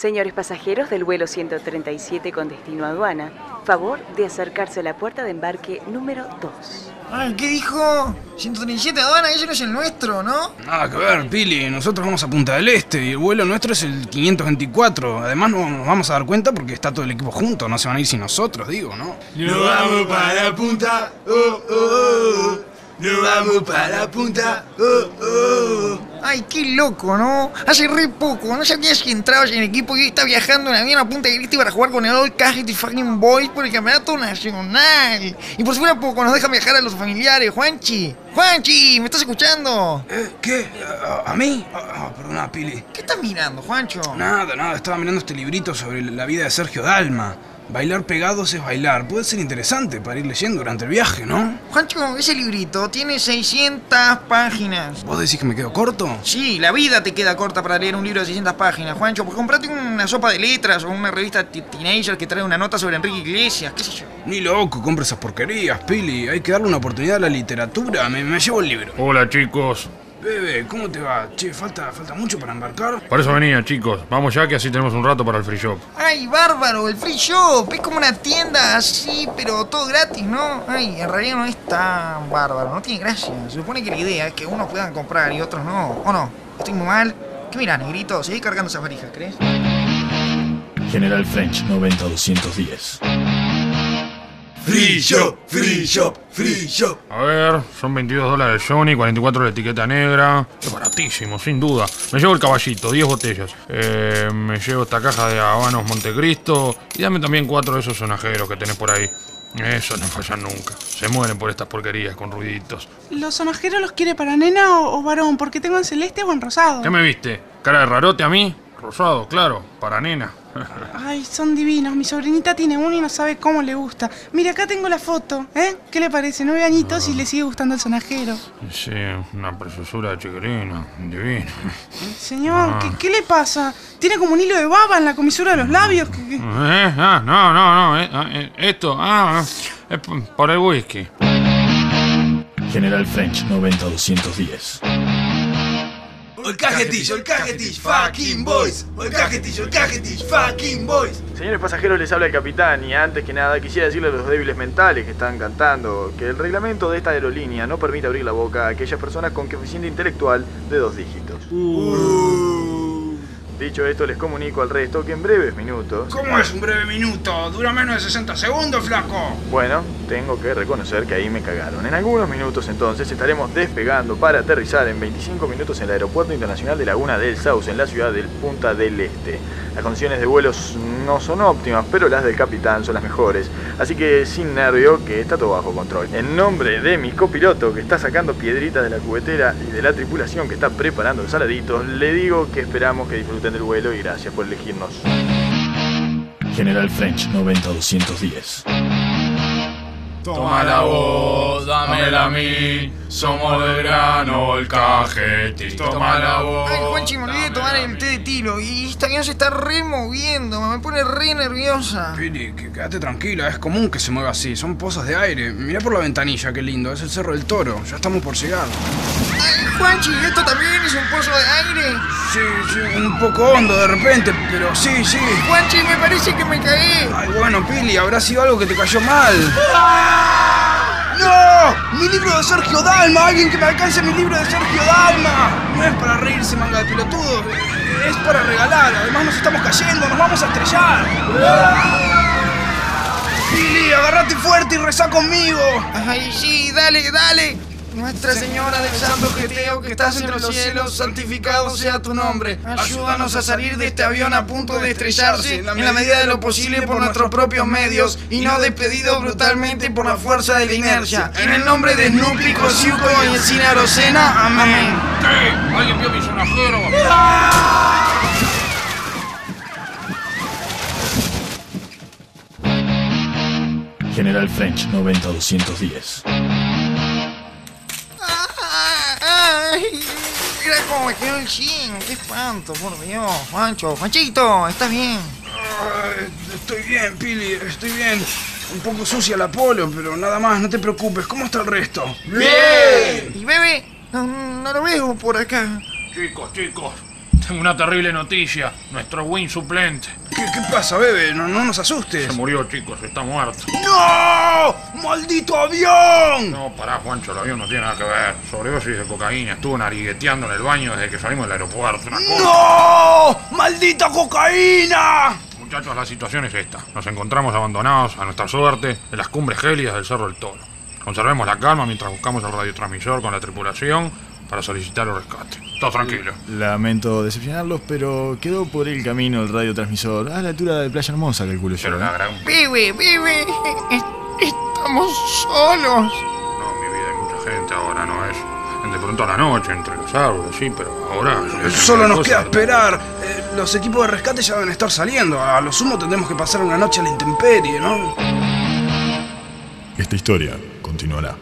Señores pasajeros del vuelo 137 con destino a aduana, favor de acercarse a la puerta de embarque número 2. Ay, ¿qué dijo? 137 aduana, ese no es el nuestro, ¿no? Nada que ver, Pili. Nosotros vamos a Punta del Este y el vuelo nuestro es el 524. Además, no nos vamos a dar cuenta porque está todo el equipo junto. No se van a ir sin nosotros, digo, ¿no? Nos vamos para la punta, oh, oh, oh. Nos vamos para la punta, oh, oh. Ay, qué loco, ¿no? Hace re poco, no sabías que entrabas en el equipo y está viajando en avión a Punta Este para jugar con el Old Cajete fucking Boys por el campeonato nacional. Y por si fuera poco, nos dejan viajar a los familiares, Juanchi. Juanchi, ¿me estás escuchando? ¿Eh? ¿Qué? ¿A, a mí? Ah, perdona, Pili. ¿Qué estás mirando, Juancho? Nada, nada. Estaba mirando este librito sobre la vida de Sergio Dalma. Bailar pegados es bailar. Puede ser interesante para ir leyendo durante el viaje, ¿no? Juancho, ese librito tiene 600 páginas. ¿Vos decís que me quedo corto? Sí, la vida te queda corta para leer un libro de 600 páginas, Juancho. Pues comprate una sopa de letras o una revista teenager que trae una nota sobre Enrique Iglesias, qué sé yo. Ni loco, compra esas porquerías, Pili. Hay que darle una oportunidad a la literatura. Me, me llevo el libro. Hola chicos, Bebe, ¿cómo te va? Che, ¿falta, falta mucho para embarcar? por eso venía chicos, vamos ya que así tenemos un rato para el free shop. Ay, bárbaro, el free shop. Es como una tienda así, pero todo gratis, ¿no? Ay, en realidad no es tan bárbaro, no tiene gracia. Se supone que la idea es que unos puedan comprar y otros no. ¿O no? ¿Estoy muy mal? ¿Qué mirá, negrito? Seguí cargando esas varijas, ¿crees? General French 90210. Free shop, free shop, free shop. A ver, son 22 dólares Johnny, 44 la etiqueta negra. Es baratísimo, sin duda. Me llevo el caballito, 10 botellas. Eh, me llevo esta caja de habanos Montecristo. Y dame también cuatro de esos sonajeros que tenés por ahí. Esos no fallan nunca. Se mueren por estas porquerías con ruiditos. ¿Los sonajeros los quiere para nena o, o varón? Porque tengo en celeste o en rosado. ¿Qué me viste? ¿Cara de rarote a mí? Rosado, claro, para nena. Ay, son divinos. Mi sobrinita tiene uno y no sabe cómo le gusta. Mira, acá tengo la foto, ¿eh? ¿Qué le parece? Nueve añitos y le sigue gustando el sonajero. Sí, una preciosura de chiquilina, divina. Señor, ¿qué, qué le pasa? Tiene como un hilo de baba en la comisura de los labios. que- que- Eh, ah, no, no, no, eh, ah, eh, esto, ah, es p- por el whisky. General French 90210. El cajetillo, el cajetillo, fucking boys. El cajetillo, el cajetillo, fucking boys. Señores pasajeros, les habla el capitán y antes que nada quisiera decirle a los débiles mentales que están cantando que el reglamento de esta aerolínea no permite abrir la boca a aquellas personas con coeficiente intelectual de dos dígitos. Dicho esto, les comunico al resto que en breves minutos... ¿Cómo es un breve minuto? Dura menos de 60 segundos, flaco. Bueno, tengo que reconocer que ahí me cagaron. En algunos minutos entonces estaremos despegando para aterrizar en 25 minutos en el Aeropuerto Internacional de Laguna del Sauce, en la ciudad del Punta del Este. Las condiciones de vuelos no son óptimas, pero las del capitán son las mejores. Así que sin nervio, que está todo bajo control. En nombre de mi copiloto, que está sacando piedritas de la cubetera, y de la tripulación que está preparando los saladitos, le digo que esperamos que disfruten del vuelo y gracias por elegirnos. General French 90210. Toma la voz, dámela a mí. Somos de grano, el cajetis. Toma la voz. Ay, Juanchi, me olvidé de tomar el té de tilo y esta avión se está removiendo, me pone re nerviosa. Pili, que- quédate tranquila, es común que se mueva así, son pozas de aire. Mirá por la ventanilla, qué lindo, es el Cerro del Toro, ya estamos por llegar. Ay, Juanchi, ¿esto también es un pozo? Sí, sí, un poco hondo de repente, pero sí, sí. Juanchi, me parece que me caí. Ay, bueno, Pili, habrá sido algo que te cayó mal. ¡No! ¡Mi libro de Sergio Dalma! ¡Alguien que me alcance mi libro de Sergio Dalma! No es para reírse, manga de pelotudo. Es para regalar. Además nos estamos cayendo, nos vamos a estrellar. Pili, agarrate fuerte y rezá conmigo. Ay, sí, dale, dale. Nuestra Señora del Santo Geteo, que estás entre los cielos, santificado sea tu nombre. Ayúdanos a salir de este avión a punto de estrellarse en la medida de lo posible por nuestros propios medios y no despedido brutalmente por la fuerza de la inercia. En el nombre de Snoopy, Cosiuco y Encina Rosena, amén. ¿Qué? ¿Alguien vio mi sonajero? General French 90210. Ay, mira cómo me quedó el chin, qué espanto, por Dios. Juancho, Juanchito, ¿estás bien? Ay, Estoy bien, Pili, estoy bien. Un poco sucia la polo, pero nada más, no te preocupes. ¿Cómo está el resto? ¿Y bebé? No, no lo veo por acá. Chicos, chicos, Tengo una terrible noticia. Nuestro win suplente. ¿Qué, qué pasa, bebé? No, no nos asustes. Se murió, chicos. Está muerto. ¡No! ¡Maldito avión! No, pará, Juancho. El avión no tiene nada que ver. Sobredosis de cocaína. Estuvo narigueteando en el baño desde que salimos del aeropuerto. Una cosa. ¡No! ¡Maldita cocaína! Muchachos, la situación es esta. Nos encontramos abandonados a nuestra suerte en las cumbres gélidas del Cerro del Toro. Conservemos la calma mientras buscamos el radiotransmisor con la tripulación para solicitar el rescate. Todo tranquilo. Lamento decepcionarlos, pero quedó por el camino el radiotransmisor a la altura de Playa Hermosa, calculo yo. Pero ¿eh? la gran... Pibe, pibe, estamos solos. No, mi vida, hay mucha gente ahora, ¿no es? De pronto a la noche, entre los árboles, sí, pero ahora... Solo nos queda esperar. Eh, los equipos de rescate ya deben estar saliendo. A lo sumo tendremos que pasar una noche a la intemperie, ¿no? Esta historia continuará.